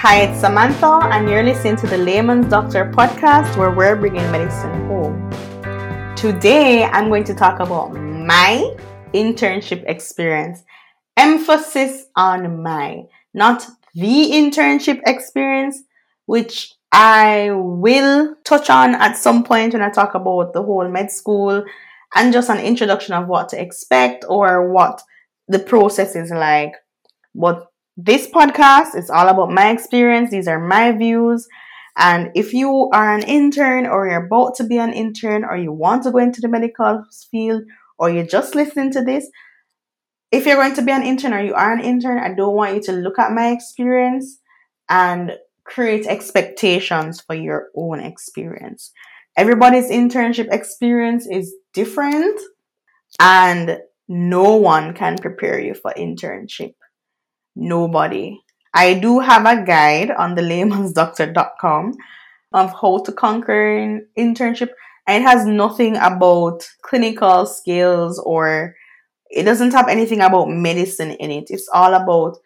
Hi, it's Samantha, and you're listening to the Layman's Doctor podcast where we're bringing medicine home. Today, I'm going to talk about my internship experience. Emphasis on my, not the internship experience, which I will touch on at some point when I talk about the whole med school and just an introduction of what to expect or what the process is like. But this podcast is all about my experience. These are my views. And if you are an intern or you're about to be an intern or you want to go into the medical field or you're just listening to this, if you're going to be an intern or you are an intern, I don't want you to look at my experience and create expectations for your own experience. Everybody's internship experience is different and no one can prepare you for internship. Nobody. I do have a guide on the laymansdoctor.com of how to conquer an internship. And it has nothing about clinical skills or it doesn't have anything about medicine in it. It's all about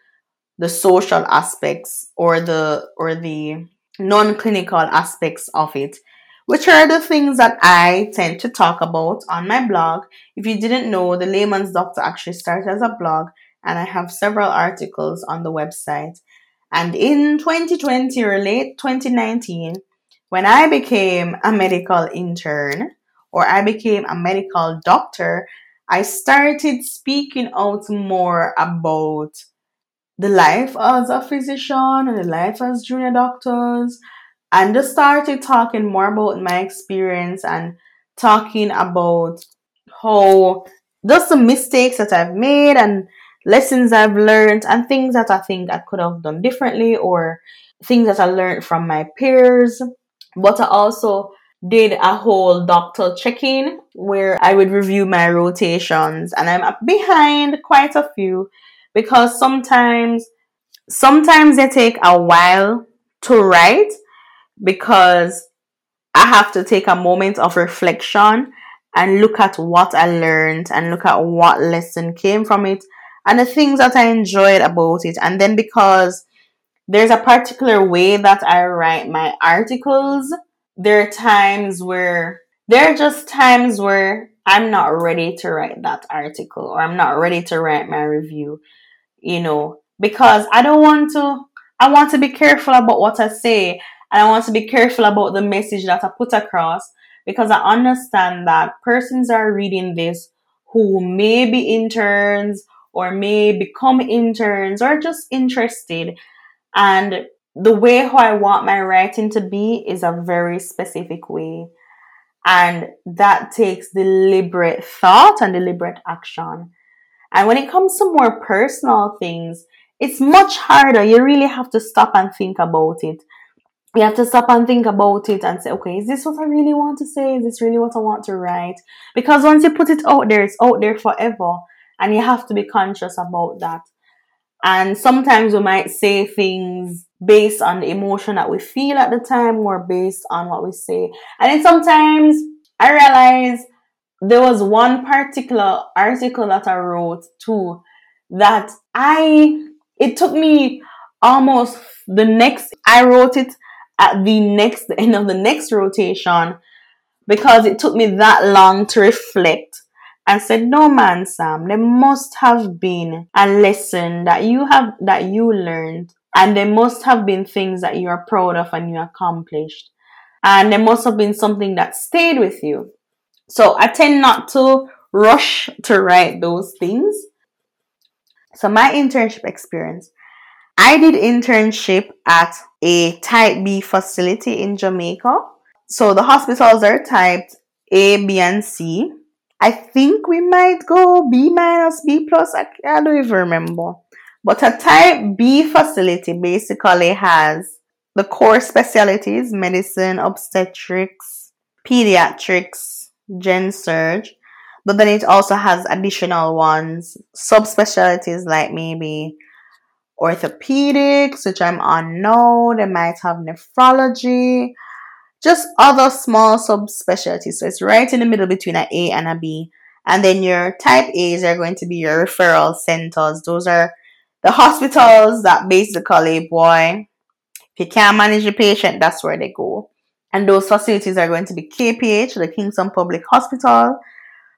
the social aspects or the or the non-clinical aspects of it which are the things that I tend to talk about on my blog. If you didn't know, the Layman's Doctor actually started as a blog and I have several articles on the website. And in 2020 or late 2019, when I became a medical intern or I became a medical doctor, I started speaking out more about the life as a physician and the life as junior doctors and just started talking more about my experience and talking about how just the mistakes that I've made and lessons I've learned and things that I think I could have done differently or things that I learned from my peers. But I also did a whole doctor check-in where I would review my rotations and I'm behind quite a few because sometimes sometimes they take a while to write because I have to take a moment of reflection and look at what I learned and look at what lesson came from it and the things that I enjoyed about it. And then because there's a particular way that I write my articles, there are times where there are just times where I'm not ready to write that article or I'm not ready to write my review, you know, because I don't want to, I want to be careful about what I say and I want to be careful about the message that I put across because I understand that persons are reading this who may be interns or may become interns or just interested. And the way how I want my writing to be is a very specific way. And that takes deliberate thought and deliberate action. And when it comes to more personal things, it's much harder. You really have to stop and think about it. You have to stop and think about it and say, okay, is this what I really want to say? Is this really what I want to write? Because once you put it out there, it's out there forever. And you have to be conscious about that. And sometimes we might say things based on the emotion that we feel at the time or based on what we say. And then sometimes I realize there was one particular article that I wrote too that I, it took me almost the next, I wrote it at the next, the end of the next rotation because it took me that long to reflect and said, No man, Sam, there must have been a lesson that you have that you learned, and there must have been things that you are proud of and you accomplished. And there must have been something that stayed with you. So I tend not to rush to write those things. So my internship experience. I did internship at a type B facility in Jamaica. So the hospitals are typed A, B, and C. I think we might go B minus, B plus. I, I don't even remember. But a type B facility basically has the core specialties medicine, obstetrics, pediatrics, gen surge. But then it also has additional ones, subspecialties like maybe orthopedics, which I'm on now. They might have nephrology, just other small subspecialties. So it's right in the middle between an A and a B. And then your type A's are going to be your referral centers. Those are the hospitals that basically, boy, If you can't manage the patient, that's where they go. And those facilities are going to be KPH, the Kingston Public Hospital,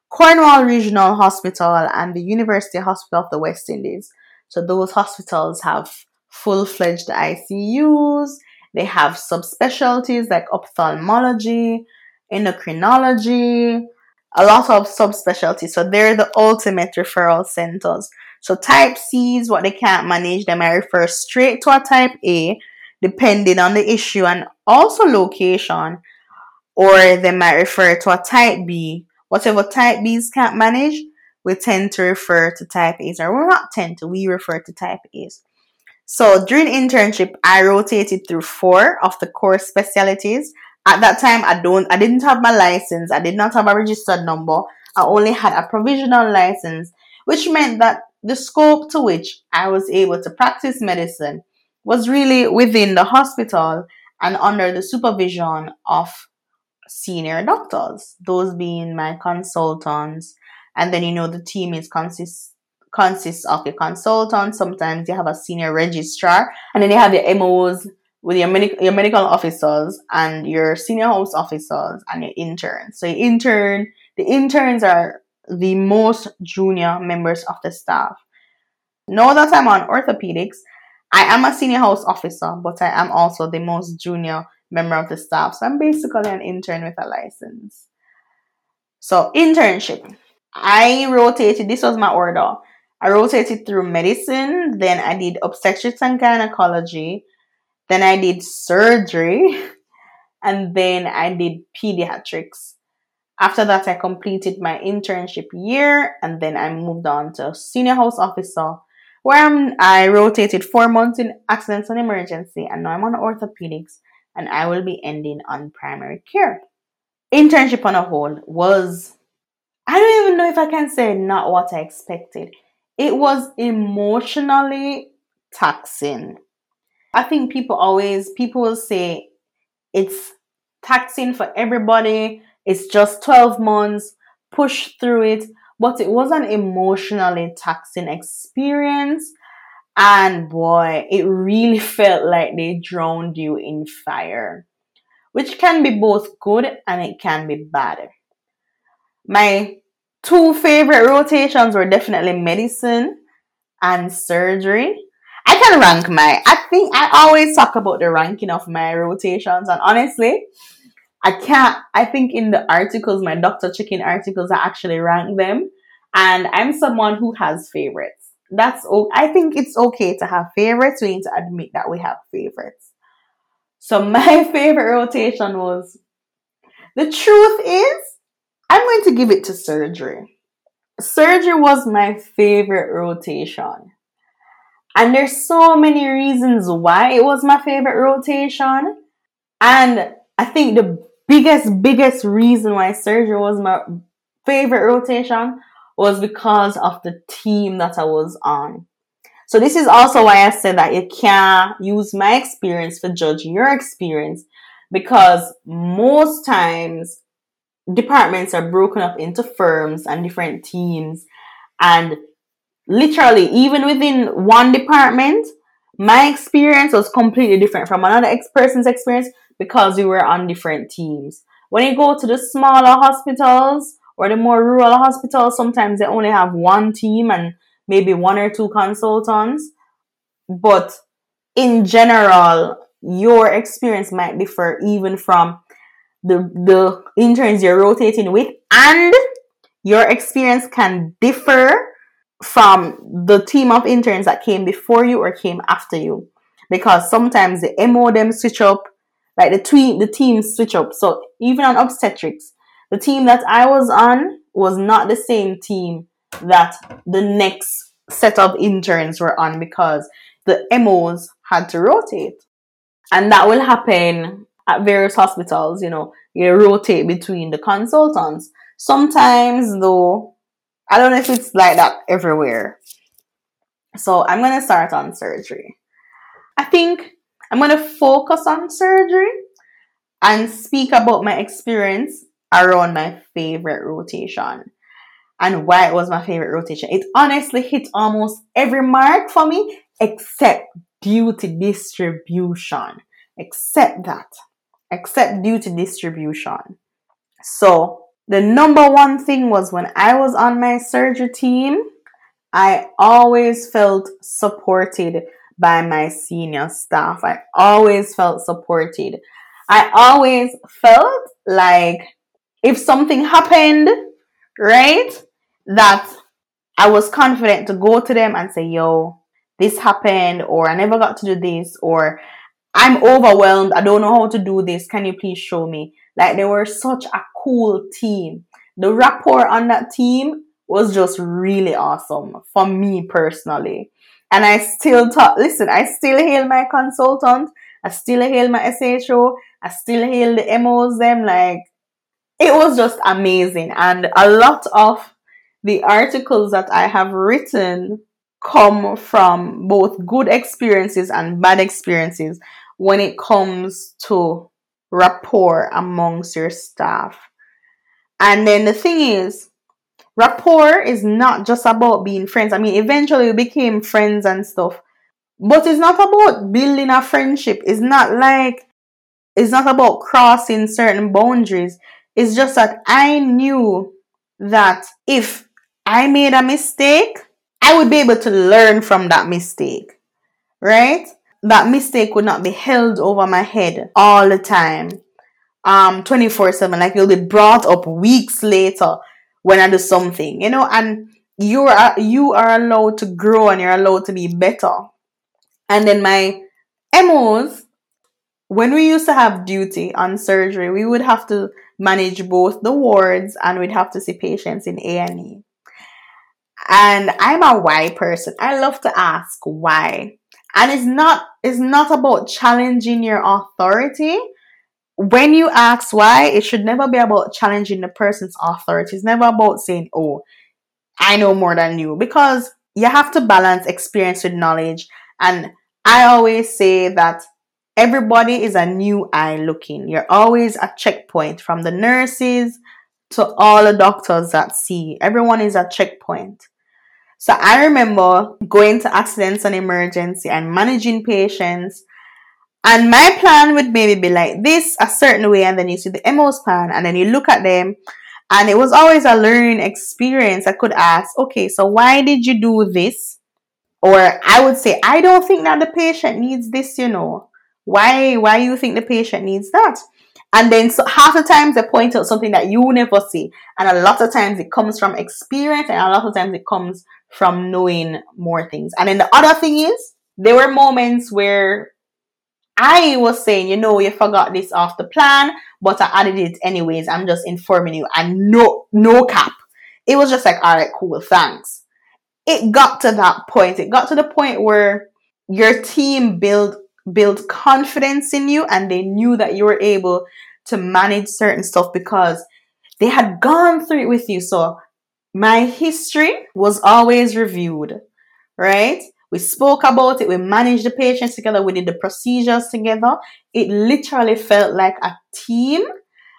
Cornwall Regional Hospital, and the University Hospital of the West Indies. So those hospitals have full-fledged ICUs. They have subspecialties like ophthalmology, endocrinology, a lot of subspecialties. So they're the ultimate referral centers. So type C's, what they can't manage, they may refer straight to a type A, depending on the issue and also location, or they might refer to a type B. Whatever type B's can't manage, we tend to refer to type A's, or we're not tend to, we refer to type A's. So during internship, I rotated through four of the core specialties at that time, I don't, I didn't have my license. I did not have a registered number. I only had a provisional license, which meant that the scope to which I was able to practice medicine was really within the hospital and under the supervision of senior doctors, those being my consultants. And then, you know, the team is consists consists of a consultant. Sometimes you have a senior registrar, and then you have your MOs with your, medic- your medical officers and your senior house officers and your interns. So your intern, the interns are the most junior members of the staff. Now that I'm on orthopedics, I am a senior house officer, but I am also the most junior member of the staff. So I'm basically an intern with a license. So internship. I rotated, this was my order. I rotated through medicine, then I did obstetrics and gynecology, then I did surgery and then I did pediatrics. After that, I completed my internship year and then I moved on to senior house officer where I'm, I rotated four months in accidents and emergency and now I'm on orthopedics and I will be ending on primary care. Internship on a whole was, I don't even know if I can say not what I expected. It was emotionally taxing I think people always people will say it's taxing for everybody. It's just 12 months, push through it. But it was an emotionally taxing experience. And boy, it really felt like they drowned you in fire, which can be both good and it can be bad. My two favorite rotations were definitely medicine and surgery. I can rank my. I think I always talk about the ranking of my rotations, and honestly, I can't. I think in the articles, my doctor check-in articles, I actually rank them, and I'm someone who has favorites. That's I think it's okay to have favorites. We need to admit that we have favorites. So my favorite rotation was. The truth is, I'm going to give it to surgery. Surgery was my favorite rotation. And there's so many reasons why it was my favorite rotation. And I think the biggest, biggest reason why surgery was my favorite rotation was because of the team that I was on. So this is also why I said that you can't use my experience for judging your experience because most times departments are broken up into firms and different teams. And literally even within one department my experience was completely different from another ex- person's experience because we were on different teams. When you go to the smaller hospitals or the more rural hospitals sometimes they only have one team and maybe one or two consultants. But in general your experience might differ even from the the interns you're rotating with and your experience can differ from the team of interns that came before you or came after you. Because sometimes the MO them switch up, like the tweet the teams switch up. So even on obstetrics, the team that I was on was not the same team that the next set of interns were on because the MOs had to rotate. And that will happen at various hospitals, you know, you rotate between the consultants. Sometimes though I don't know if it's like that everywhere. So I'm to start on surgery. I think I'm to focus on surgery and speak about my experience around my favorite rotation and why it was my favorite rotation. It honestly hit almost every mark for me except duty distribution. Except that. Accept to distribution. So, the number one thing was when I was on my surgery team, I always felt supported by my senior staff. I always felt supported. I always felt like if something happened, right, that I was confident to go to them and say, yo, this happened, or I never got to do this, or I'm overwhelmed. I don't know how to do this. Can you please show me? Like they were such a cool team. The rapport on that team was just really awesome for me personally. And I still talk, listen, I still hail my consultant. I still hail my SHO. I still hail the MOs them. Like it was just amazing. And a lot of the articles that I have written come from both good experiences and bad experiences when it comes to rapport amongst your staff. And then the thing is, rapport is not just about being friends. I mean, eventually we became friends and stuff. But it's not about building a friendship. It's not like, it's not about crossing certain boundaries. It's just that I knew that if I made a mistake, I would be able to learn from that mistake. Right? That mistake would not be held over my head all the time. Um 24/7 like it'll be brought up weeks later when I do something, you know, and you are you are allowed to grow and you're allowed to be better. And then my MOs, when we used to have duty on surgery, we would have to manage both the wards and we'd have to see patients in A&E. And I'm a why person. I love to ask why. And it's not it's not about challenging your authority. When you ask why, it should never be about challenging the person's authority. It's never about saying, "Oh, I know more than you," because you have to balance experience with knowledge. And I always say that everybody is a new eye looking. You're always a checkpoint from the nurses to all the doctors that see. Everyone is a checkpoint. So I remember going to accidents and emergency and managing patients. And my plan would maybe be like this a certain way, and then you see the MO's plan, and then you look at them, and it was always a learning experience. I could ask, okay, so why did you do this? Or I would say, I don't think that the patient needs this, you know. Why why do you think the patient needs that? And then so half the times they point out something that you never see. And a lot of times it comes from experience and a lot of times it comes from knowing more things. And then the other thing is there were moments where I was saying, you know, you forgot this off the plan, but I added it anyways. I'm just informing you and no no cap. It was just like, all right, cool, thanks. It got to that point. It got to the point where your team built built confidence in you and they knew that you were able to manage certain stuff because they had gone through it with you. So my history was always reviewed, right? We spoke about it, we managed the patients together, we did the procedures together. It literally felt like a team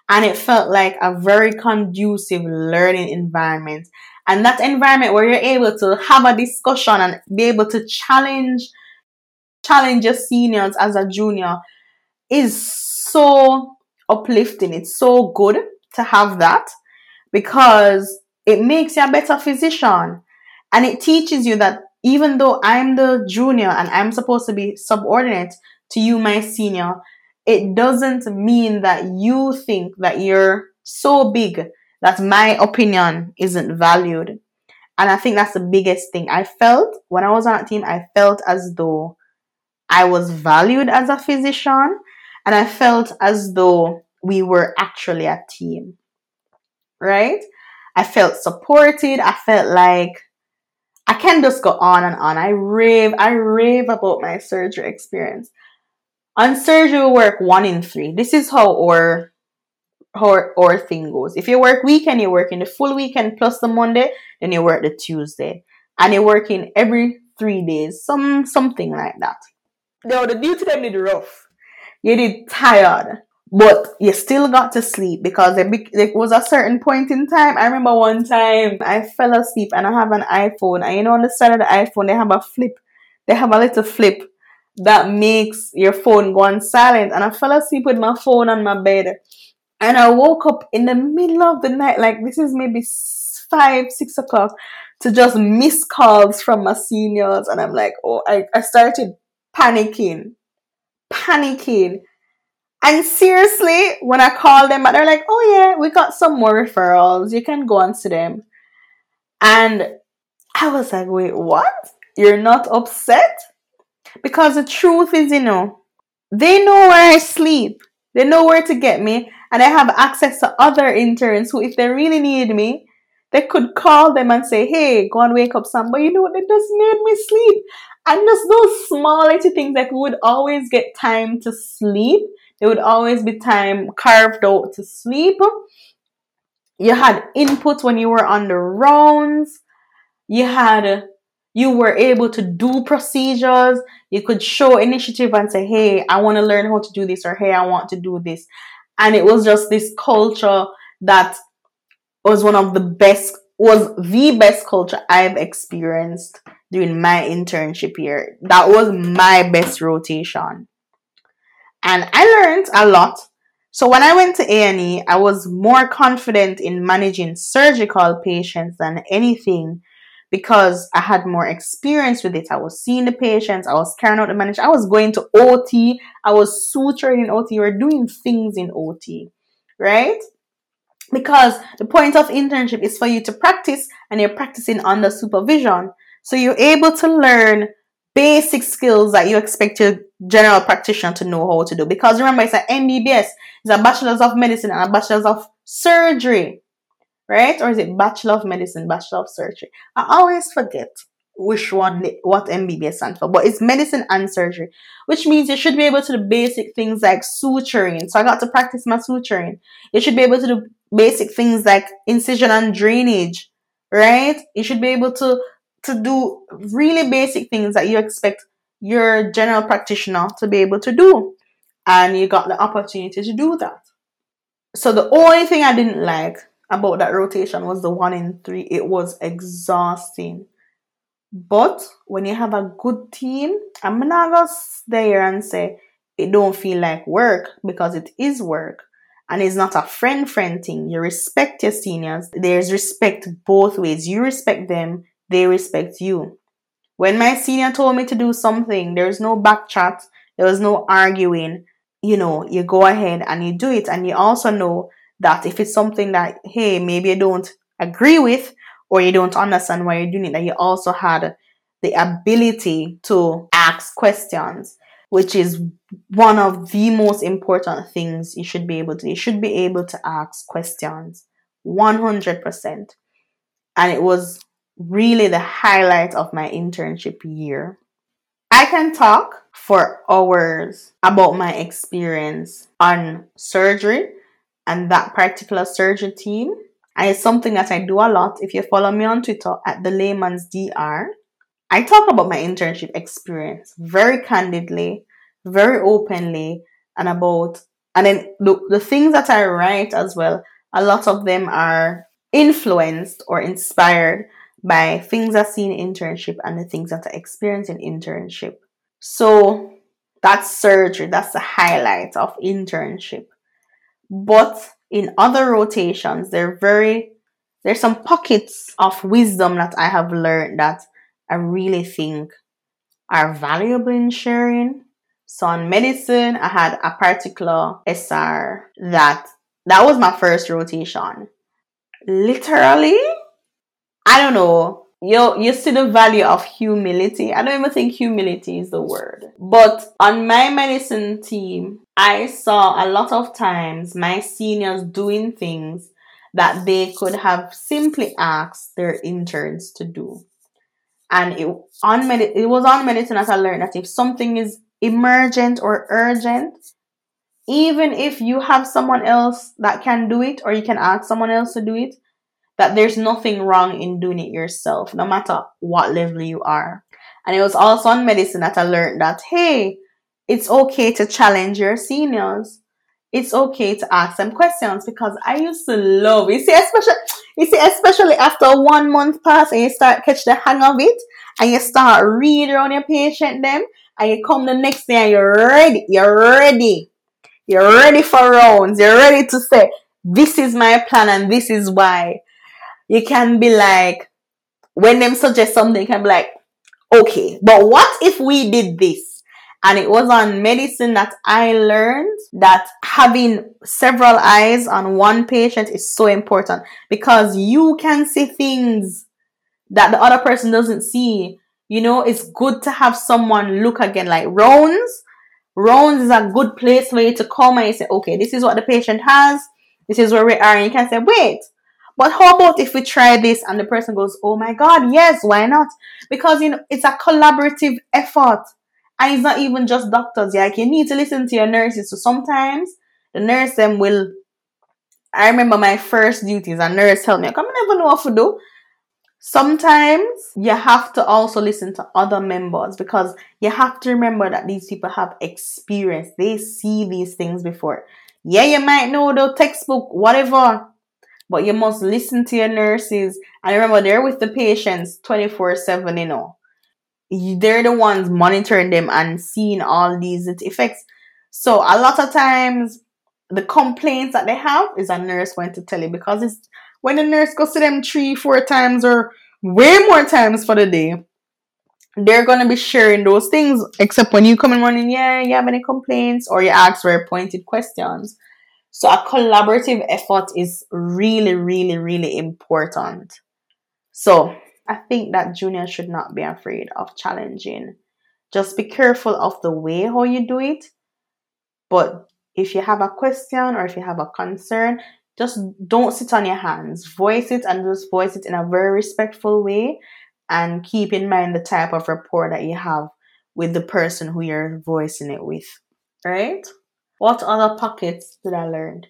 and it felt like a very conducive learning environment. And that environment where you're able to have a discussion and be able to challenge challenge your seniors as a junior is so uplifting. It's so good to have that because it makes you a better physician. And it teaches you that even though I'm the junior and I'm supposed to be subordinate to you, my senior, it doesn't mean that you think that you're so big that my opinion isn't valued. And I think that's the biggest thing. I felt when I was on that team, I felt as though I was valued as a physician and I felt as though we were actually a team. Right? I felt supported. I felt like I can just go on and on. I rave, I rave about my surgery experience. On surgery, we work one in three. This is how our how our thing goes. If you work weekend, you work in the full weekend plus the Monday, then you work the Tuesday. And you're working every three days, some something like that. No, the duty them did rough. You did tired but you still got to sleep because there, there was a certain point in time. I remember one time I fell asleep and I have an iPhone, and you know, on the side of the iPhone, they have a flip, they have a little flip that makes your phone go on silent. And I fell asleep with my phone on my bed. And I woke up in the middle of the night, like this is maybe five, six o'clock, to just miss calls from my seniors. And I'm like, oh, I, I started panicking, panicking. And seriously, when I call them, they're like, oh yeah, we got some more referrals. You can go and see them. And I was like, wait, what? You're not upset? Because the truth is, you know, they know where I sleep. They know where to get me. And I have access to other interns who, if they really need me, they could call them and say, hey, go and wake up somebody. You know, what? they just made me sleep. And just those small little things that we would always get time to sleep. There would always be time carved out to sleep. You had input when you were on the rounds. You had you were able to do procedures. You could show initiative and say, Hey, I want to learn how to do this, or Hey, I want to do this. And it was just this culture that was one of the best, was the best culture I've experienced during my internship year. That was my best rotation. And I learned a lot. So when I went to A&E, I was more confident in managing surgical patients than anything because I had more experience with it. I was seeing the patients, I was carrying out the management, I was going to OT, I was suturing in OT, we were doing things in OT, right? Because the point of internship is for you to practice and you're practicing under supervision. So you're able to learn basic skills that you expect your general practitioner to know how to do. Because remember, it's an MBBS, it's a bachelor's of medicine and a bachelor's of surgery right? Or is it Bachelor of Medicine, Bachelor of Surgery? I always forget which one, what MBBS stands for, but it's medicine and surgery, which means you should be able to do basic things like suturing. So I got to practice my suturing. You should be able to do basic things like incision and drainage, right? You should be able to to do really basic things that you expect your general practitioner to be able to do. And you got the opportunity to do that. So the only thing I didn't like about that rotation was the one in three. It was exhausting. But when you have a good team, I'm not gonna stay here and say it don't feel like work because it is work. And it's not a friend friend thing. You respect your seniors. There's respect both ways. You respect them, they respect you. When my senior told me to do something, there's no back chat, there was no arguing. You know, you go ahead and you do it. And you also know that if it's something that, hey, maybe you don't agree with or you don't understand why you're doing it, that you also had the ability to ask questions, which is one of the most important things you should be able to. You should be able to ask questions 100%. And it was really the highlight of my internship year. I can talk for hours about my experience on surgery and that particular surgery team. And it's something that I do a lot. If you follow me on Twitter at the layman's DR, I talk about my internship experience very candidly, very openly, and about and then the, the things that I write as well, a lot of them are influenced or inspired by things I see in internship and the things that I experience in internship. So that's surgery, that's the highlight of internship. But in other rotations, they're very, there's some pockets of wisdom that I have learned that I really think are valuable in sharing. So on medicine, I had a particular SR that that was my first rotation. Literally, I don't know you you see the value of humility. I don't even think humility is the word. But on my medicine team, I saw a lot of times my seniors doing things that they could have simply asked their interns to do. And it on med- it was on medicine that I learned that if something is emergent or urgent, even if you have someone else that can do it or you can ask someone else to do it, that there's nothing wrong in doing it yourself, no matter what level you are. And it was also on medicine that I learned that, hey, it's okay to challenge your seniors. It's okay to ask them questions because I used to love, you see, especially, you see, especially after one month pass and you start catch the hang of it and you start read around your patient them and you come the next day and you're ready. You're ready. You're ready for rounds. You're ready to say, this is my plan and this is why. You can be like, when them suggest something, you can be like, okay, but what if we did this? And it was on medicine that I learned that having several eyes on one patient is so important because you can see things that the other person doesn't see. You know, it's good to have someone look again, like rounds. Rounds is a good place for you to come and you say, okay, this is what the patient has. This is where we are. And you can say, wait, but how about if we try this and the person goes, oh my God, yes, why not? Because, you know, it's a collaborative effort. And it's not even just doctors. Like you need to listen to your nurses. So sometimes the nurse them will. I remember my first duties. A nurse helped me. I never know what to do. Sometimes you have to also listen to other members because you have to remember that these people have experience. They see these things before. Yeah, you might know the textbook, whatever, but you must listen to your nurses. And remember, they're with the patients 24 7, you know they're the ones monitoring them and seeing all these effects. So a lot of times the complaints that they have is a nurse going to tell you because it's when the nurse goes to them three, four times or way more times for the day, they're gonna be sharing those things. Except when you come in morning, yeah, you have any complaints or you ask very pointed questions. So a collaborative effort is really, really, really important. So I think that juniors should not be afraid of challenging. Just be careful of the way how you do it. But if you have a question or if you have a concern, just don't sit on your hands. Voice it and just voice it in a very respectful way and keep in mind the type of rapport that you have with the person who you're voicing it with. Right? What other pockets did I learn?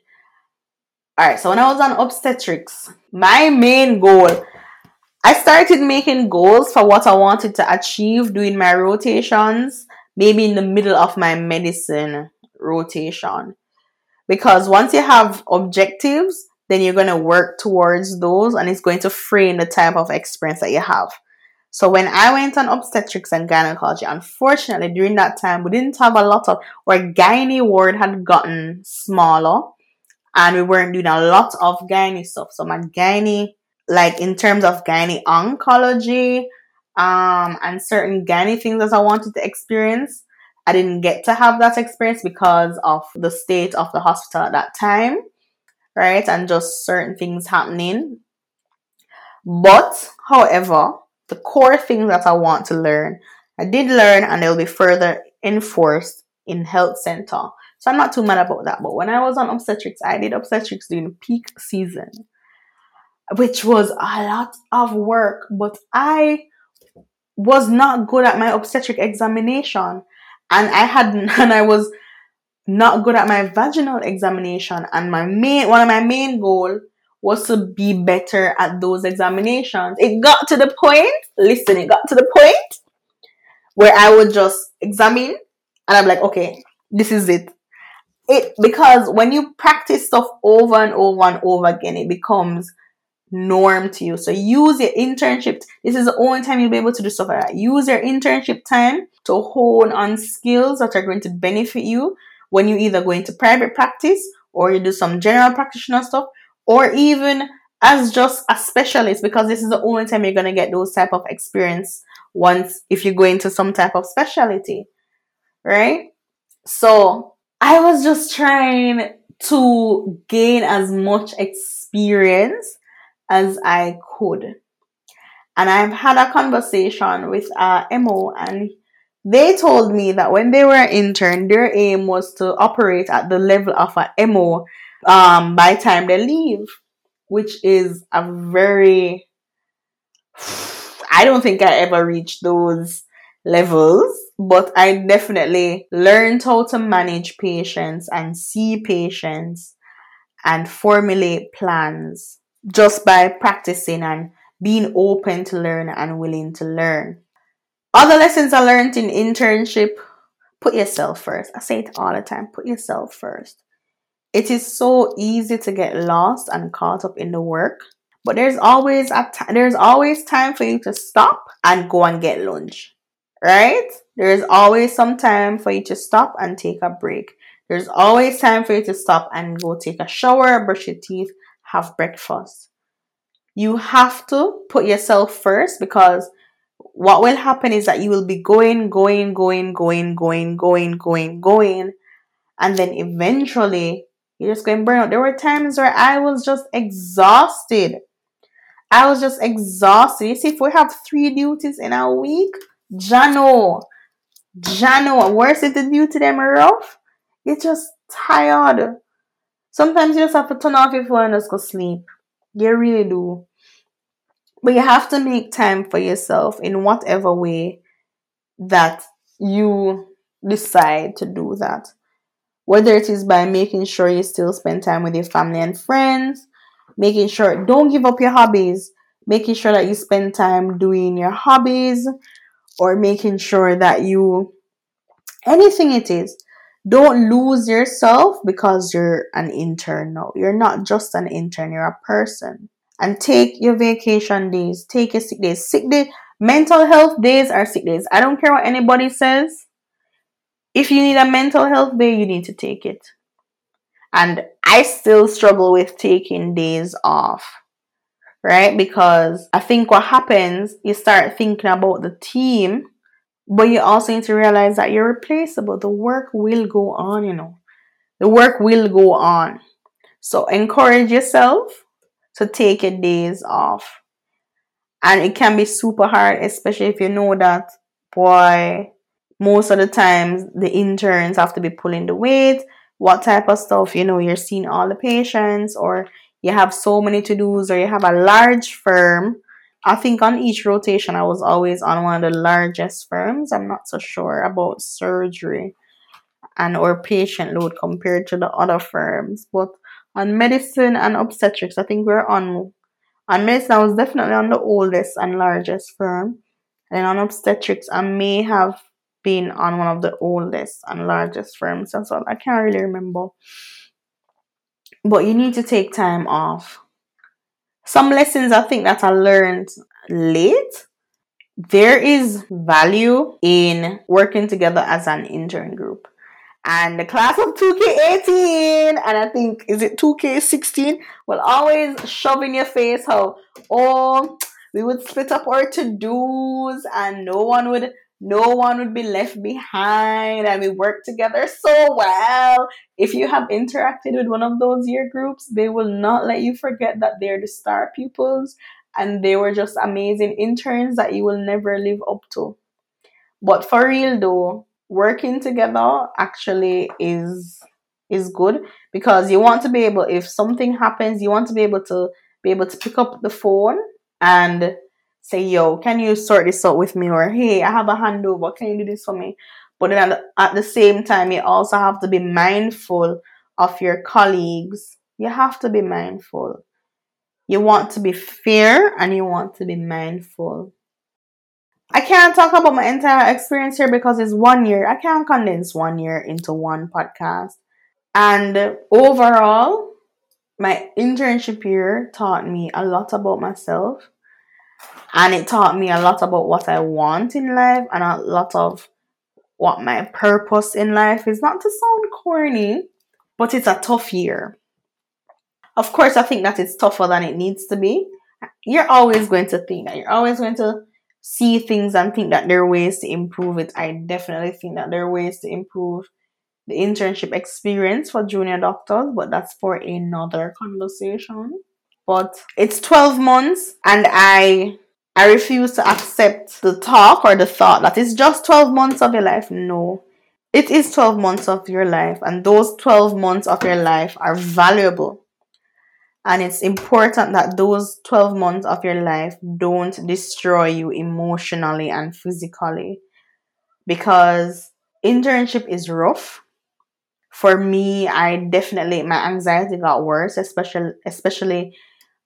Alright, so when I was on obstetrics, my main goal I started making goals for what I wanted to achieve doing my rotations, maybe in the middle of my medicine rotation. Because once you have objectives, then you're going to work towards those and it's going to frame the type of experience that you have. So when I went on obstetrics and gynecology, unfortunately during that time we didn't have a lot of our gynae ward had gotten smaller and we weren't doing a lot of gynae stuff. So my gynae like in terms of gynae oncology um, and certain gynae things that I wanted to experience. I didn't get to have that experience because of the state of the hospital at that time, right? And just certain things happening. But, however, the core things that I want to learn, I did learn and they'll be further enforced in health center. So I'm not too mad about that. But when I was on obstetrics, I did obstetrics during peak season which was a lot of work, but I was not good at my obstetric examination and I had and I was not good at my vaginal examination and my main one of my main goal was to be better at those examinations. It got to the point, listen, it got to the point where I would just examine and I'm like, okay, this is it. It because when you practice stuff over and over and over again, it becomes norm to you. So use your internship. This is the only time you'll be able to do stuff like that. Use your internship time to hone on skills that are going to benefit you when you either go into private practice or you do some general practitioner stuff or even as just a specialist because this is the only time you're going to get those type of experience once if you go into some type of specialty right so i was just trying to gain as much experience as I could. And I've had a conversation with uh, MO, and they told me that when they were intern, their aim was to operate at the level of a MO um, by time they leave, which is a very. I don't think I ever reached those levels, but I definitely learned how to manage patients and see patients and formulate plans just by practicing and being open to learn and willing to learn. Other lessons I learned in internship put yourself first. I say it all the time put yourself first. It is so easy to get lost and caught up in the work, but there's always a t- there's always time for you to stop and go and get lunch. Right? There is always some time for you to stop and take a break. There's always time for you to stop and go take a shower, brush your teeth, have breakfast. You have to put yourself first because what will happen is that you will be going, going, going, going, going, going, going, going, and then eventually you're just going to burn out. There were times where I was just exhausted. I was just exhausted. You see, if we have three duties in a week, Jano, Jano, worse if the duty them rough, you're just tired. Sometimes you just have to turn off your phone and just go sleep. You really do. But you have to make time for yourself in whatever way that you decide to do that. Whether it is by making sure you still spend time with your family and friends, making sure don't give up your hobbies, making sure that you spend time doing your hobbies, or making sure that you anything it is don't lose yourself because you're an intern now. You're not just an intern, you're a person. And take your vacation days, take your sick days. Sick day, mental health days are sick days. I don't care what anybody says. If you need a mental health day, you need to take it. And I still struggle with taking days off, right? Because I think what happens, you start thinking about the team but you also need to realize that you're replaceable. The work will go on, you know. The work will go on. So encourage yourself to take your days off. And it can be super hard, especially if you know that, boy, most of the times the interns have to be pulling the weight. What type of stuff, you know, you're seeing all the patients, or you have so many to dos, or you have a large firm I think on each rotation, I was always on one of the largest firms. I'm not so sure about surgery and or patient load compared to the other firms, but on medicine and obstetrics, I think we're on on medicine. I was definitely on the oldest and largest firm, and on obstetrics, I may have been on one of the oldest and largest firms as well. I can't really remember, but you need to take time off some lessons I think that I learned late. There is value in working together as an intern group. And the class of 2K18 and I think is it 2K16 will always shove in your face how oh we would split up our to-dos and no one would no one would be left behind and we work together so well. If you have interacted with one of those year groups, they will not let you forget that they're the star pupils and they were just amazing interns that you will never live up to. But for real though, working together actually is is good because you want to be able if something happens, you want to be able to be able to pick up the phone and say, yo, can you sort this out with me? Or, hey, I have a handover. Can you do this for me? But then at the, at the same time, you also have to be mindful of your colleagues. You have to be mindful. You want to be fair and you want to be mindful. I can't talk about my entire experience here because it's one year. I can't condense one year into one podcast. And overall, my internship year taught me a lot about myself and it taught me a lot about what I want in life and a lot of what my purpose in life is. Not to sound corny, but it's a tough year. Of course, I think that it's tougher than it needs to be. You're always going to think that. You're always going to see things and think that there are ways to improve it. I definitely think that there are ways to improve the internship experience for junior doctors, but that's for another conversation. But it's 12 months and I I refuse to accept the talk or the thought that it's just 12 months of your life. No. It is 12 months of your life, and those 12 months of your life are valuable. And it's important that those 12 months of your life don't destroy you emotionally and physically because internship is rough. For me, I definitely my anxiety got worse, especially especially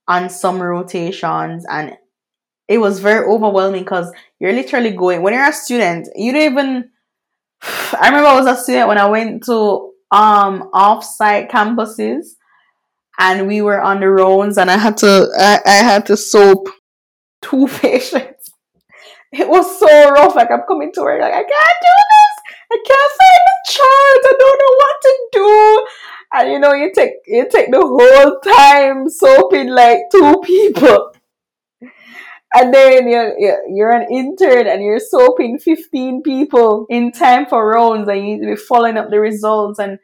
on some rotations and it was very overwhelming because you're literally going when you're a student you don't even i remember i was a student when i went to um off-site campuses and we were on the rounds and i had to i, I had to soap two patients it was so rough. Like I'm coming to work, like I can't do this. I can't find the chart. I don't know what to do. And you know, you take you take the whole time soaping like two people. And then you're, you're an intern and you're soaping 15 people in time for rounds and you need to be following up the results and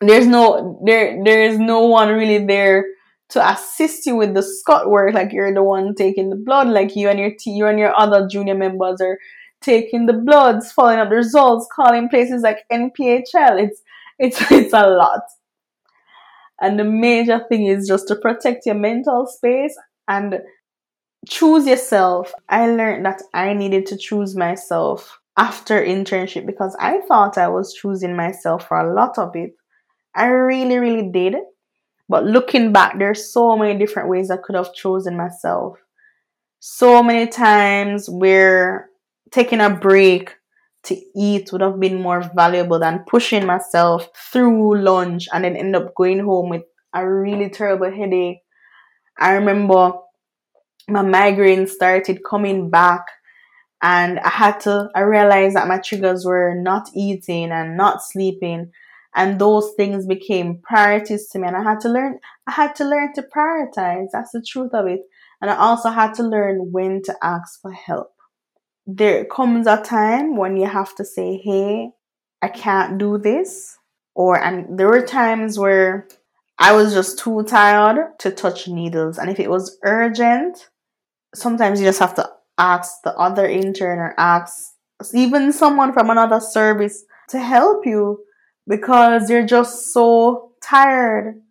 there's no there there is no one really there to assist you with the scut work. Like you're the one taking the blood. Like you and your t- you and your other junior members are taking the bloods following up the results calling places like nphl it's it's it's a lot. And the major thing is just to protect your mental space and choose yourself. I learned that i needed to choose myself after internship because i thought i was choosing myself for a lot of it. I really really did. But looking back, there's so many different ways I could have chosen myself. So many times we're taking a break to eat would have been more valuable than pushing myself through lunch and then end up going home with a really terrible headache. I remember my migraine started coming back and I had to I realized that my triggers were not eating and not sleeping. And those things became priorities to me and i had to learn i had to learn to prioritize. That's the truth of it. And i also had to learn when to ask for help there comes a time when you have to say hey i can't do this or and there were times where i was just too tired to touch needles and if it was urgent sometimes you just have to ask the other intern or ask even someone from another service to help you because you're just so tired.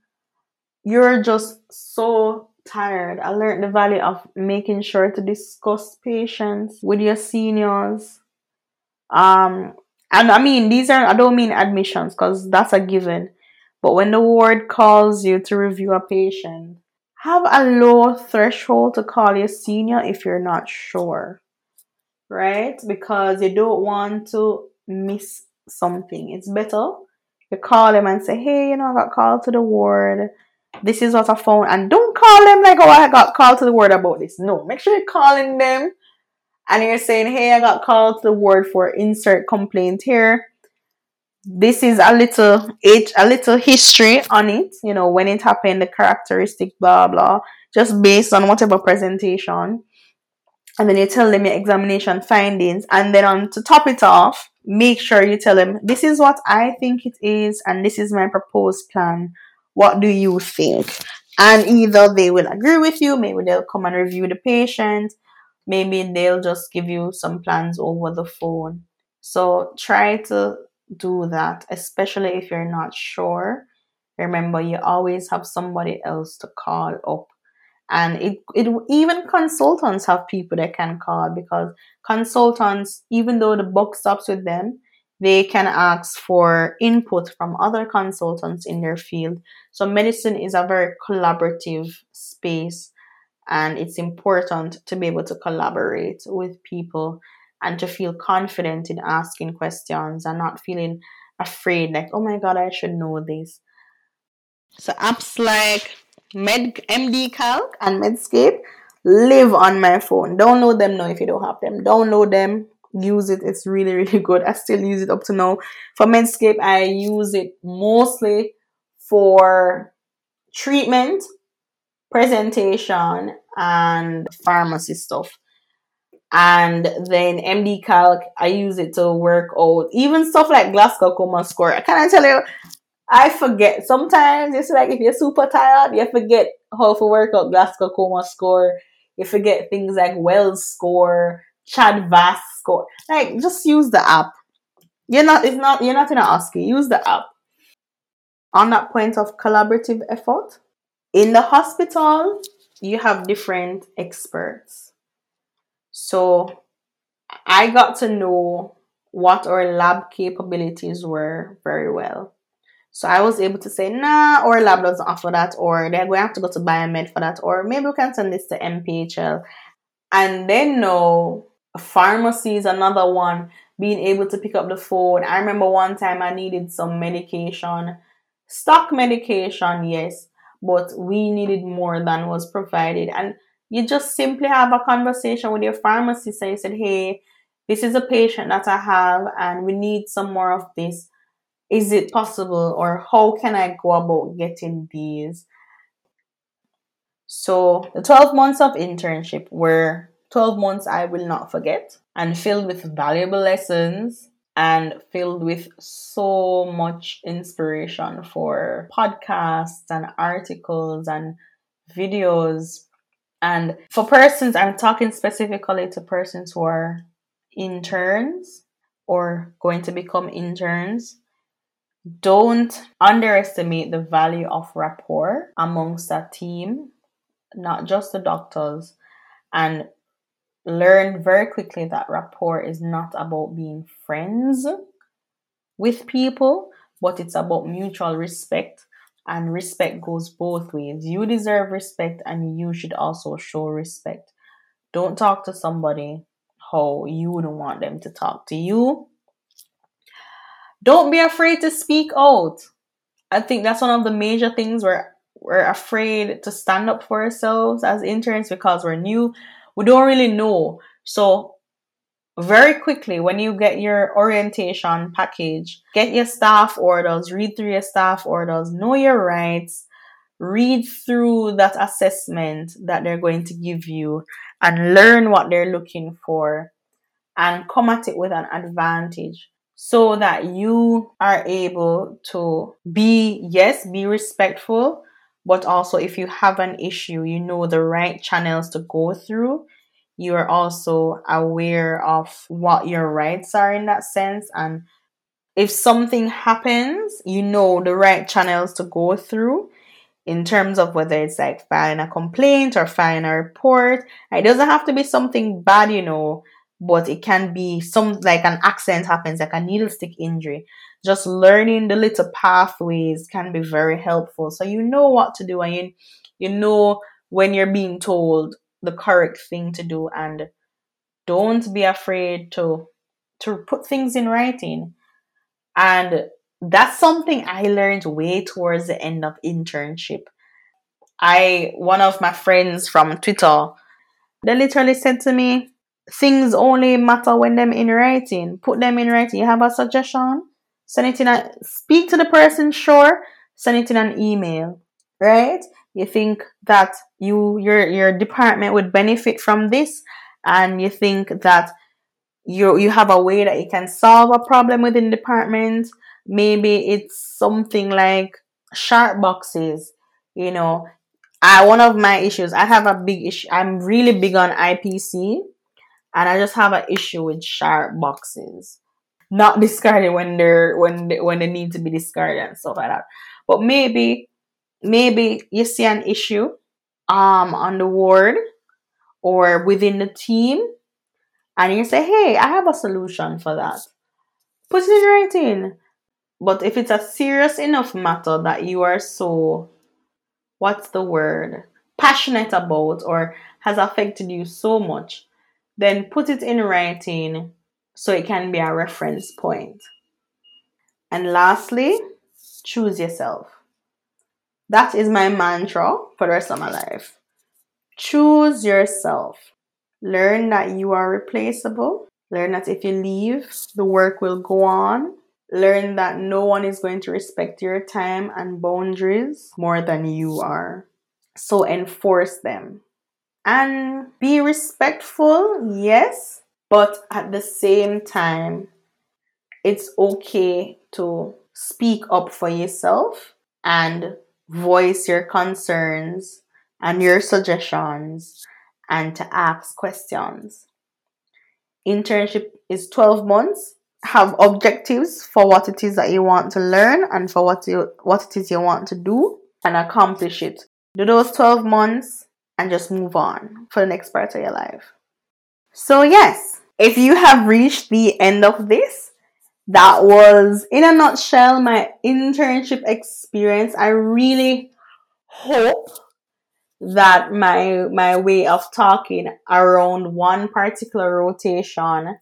You're just so tired. I learned the value of making sure to discuss patients with your seniors. Um, and I mean, these are, I don't mean admissions because that's a given. But when the ward calls you to review a patient, have a low threshold to call your senior if you're not sure, right? Because you don't want to miss something. It's better you call them and say, hey, you know, I got called to the ward. This is what I found. And don't call them like, oh, I got called to the ward about this. No, make sure you're calling them and you're saying, hey, I got called to the ward for insert complaint here. This is a little age, a little history on it, you know, when it happened, the characteristic, blah, blah, just based on whatever presentation. And then you tell them your examination findings. And then on to top it off, make sure you tell them this is what I think it is and this is my proposed plan. What do you think? And either they will agree with you, maybe they'll come and review the patient, maybe they'll just give you some plans over the phone. So try to do that, especially if you're not sure. Remember, you always have somebody else to call up and it, it even consultants have people they can call because consultants even though the buck stops with them they can ask for input from other consultants in their field so medicine is a very collaborative space and it's important to be able to collaborate with people and to feel confident in asking questions and not feeling afraid like oh my god i should know this so apps like Med MD Calc and Medscape live on my phone. Download them now if you don't have them. Download them, use it. It's really, really good. I still use it up to now. For Medscape, I use it mostly for treatment, presentation, and pharmacy stuff. And then MD Calc, I use it to work out even stuff like Glasgow Coma score. I Can I tell you? I forget. Sometimes it's like if you're super tired, you forget how to work out Glasgow Coma score. You forget things like Wells score, CHA2DS2-VASc score. Like just use the app. You're not it's not you're not in a. Use the app. On that point of collaborative effort, in the hospital, you have different experts. So I got to know what our lab capabilities were very well. So I was able to say, nah, our lab doesn't offer that, or they're going to have to go to biomed for that, or maybe we can send this to NPHL. And then no, pharmacy is another one, being able to pick up the phone. I remember one time I needed some medication, stock medication, yes, but we needed more than was provided. And You just simply have a conversation with your pharmacist and you said, Hey, this is a patient that I have and we need some more of this. Is it possible or how can I go about getting these? So the 12 months of internship were 12 months I will not forget and filled with valuable lessons and filled with so much inspiration for podcasts and articles and videos. And for persons, I'm talking specifically to persons who are interns or going to become interns. Don't underestimate the value of rapport amongst a team, not just the doctors. And learned very quickly that rapport is not about being friends with people, but it's about mutual respect. And respect goes both ways. You deserve respect, and you should also show respect. Don't talk to somebody how you wouldn't want them to talk to you. Don't be afraid to speak out. I think that's one of the major things we're we're afraid to stand up for ourselves as interns because we're new we don't really know. So very quickly when you get your orientation package, get your staff orders, read through your staff orders, know your rights, read through that assessment that they're going to give you and learn what they're looking for and come at it with an advantage so that you are able to be yes be respectful but also if you have an issue, you know the right channels to go through. You are also aware of what your rights are in that sense. And if something happens, you know the right channels to go through in terms of whether it's like filing a complaint or filing a report. It doesn't have to be something bad, you know, but it can be some like an accident happens, like a needle stick injury just learning the little pathways can be very helpful. So you know what to do and you, you know when you're being told the correct thing to do and don't be afraid to to put things in writing. And that's something I learned way towards the end of internship. I one of my friends from Twitter, they literally said to me, things only matter when them in writing. Put them in writing. You have a suggestion? Send it in a speak to the person, sure. Send it in an email, right? You think that you your your department would benefit from this, and you think that you you have a way that you can solve a problem within the department. Maybe it's something like sharp boxes. You know, I one of my issues. I have a big issue. I'm really big on IPC, and I just have an issue with sharp boxes not discarded when they're when they, when they need to be discarded and stuff like that. But maybe maybe you see an issue um on the ward or within the team and you say, Hey, I have a solution for that. Put it right in writing. But if it's a serious enough matter that you are so what's the word? passionate about or has affected you so much, then put it in writing so it can be a reference point. And lastly, choose yourself. That is my mantra for the rest of my life. Choose yourself. Learn that you are replaceable. Learn that if you leave, the work will go on. Learn that no one is going to respect your time and boundaries more than you are. So enforce them. And be respectful, yes, but at the same time, it's okay to speak up for yourself and voice your concerns and your suggestions and to ask questions. Internship is 12 months. Have objectives for what it is that you want to learn and for what you what it is you want to do and accomplish it. Do those 12 months and just move on for the next part of your life. So, yes, if you have reached the end of this, that was in a nutshell my internship experience. I really hope that my my way of talking around one particular rotation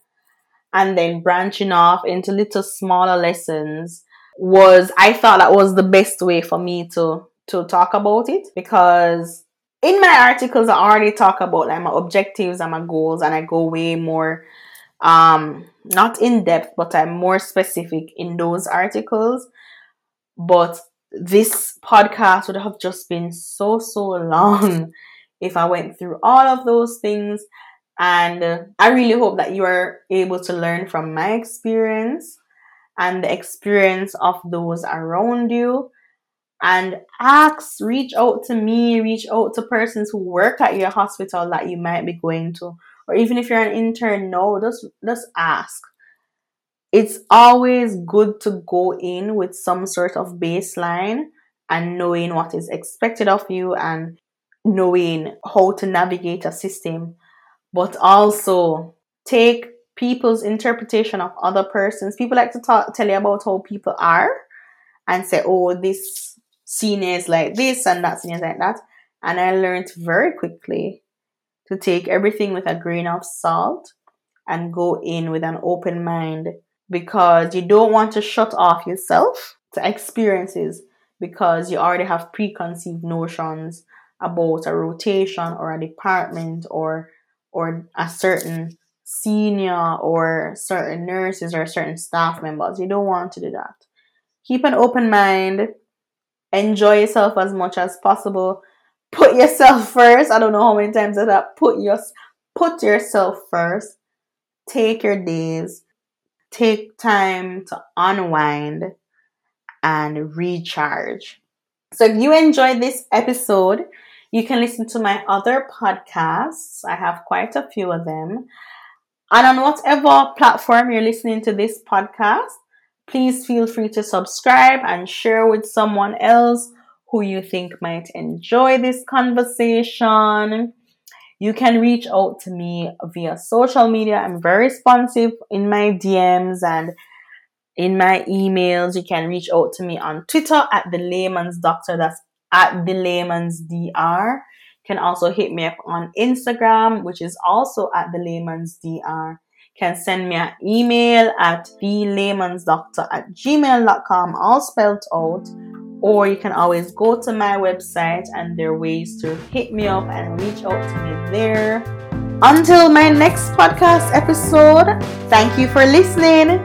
and then branching off into little smaller lessons was I thought that was the best way for me to to talk about it because in my articles I already talk about like my objectives and my goals and I go way more um not in depth but I'm more specific in those articles. But this podcast would have just been so so long if I went through all of those things. And uh, I really hope that you are able to learn from my experience and the experience of those around you and ask, reach out to me, reach out to persons who work at your hospital that you might be going to. Or even if you're an intern, no, just just ask. It's always good to go in with some sort of baseline and knowing what is expected of you and knowing how to navigate a system, but also take people's interpretation of other persons. People like to talk, tell you about how people are and say, oh, this seniors like this and that seniors like that. And I learned very quickly to take everything with a grain of salt and go in with an open mind because you don't want to shut off yourself to experiences because you already have preconceived notions about a rotation or a department or or a certain senior or certain nurses or certain staff members. You don't want to do that. Keep an open mind enjoy yourself as much as possible. Put yourself first. I don't know how many times I that put your put yourself first. Take your days. Take time to unwind and recharge. So if you enjoyed this episode, you can listen to my other podcasts. I have quite a few of them. And on whatever platform you're listening to this podcast, Please feel free to subscribe and share with someone else who you think might enjoy this conversation. You can reach out to me via social media. I'm very responsive in my DMs and in my emails. You can reach out to me on Twitter at the layman's doctor. That's at the layman's dr. You can also hit me up on Instagram, which is also at the layman's dr can send me an email at thelaymansdoctor at gmail.com, all spelled out. Or you can always go to my website and there are ways to hit me up and reach out to me there. Until my next podcast episode, thank you for listening.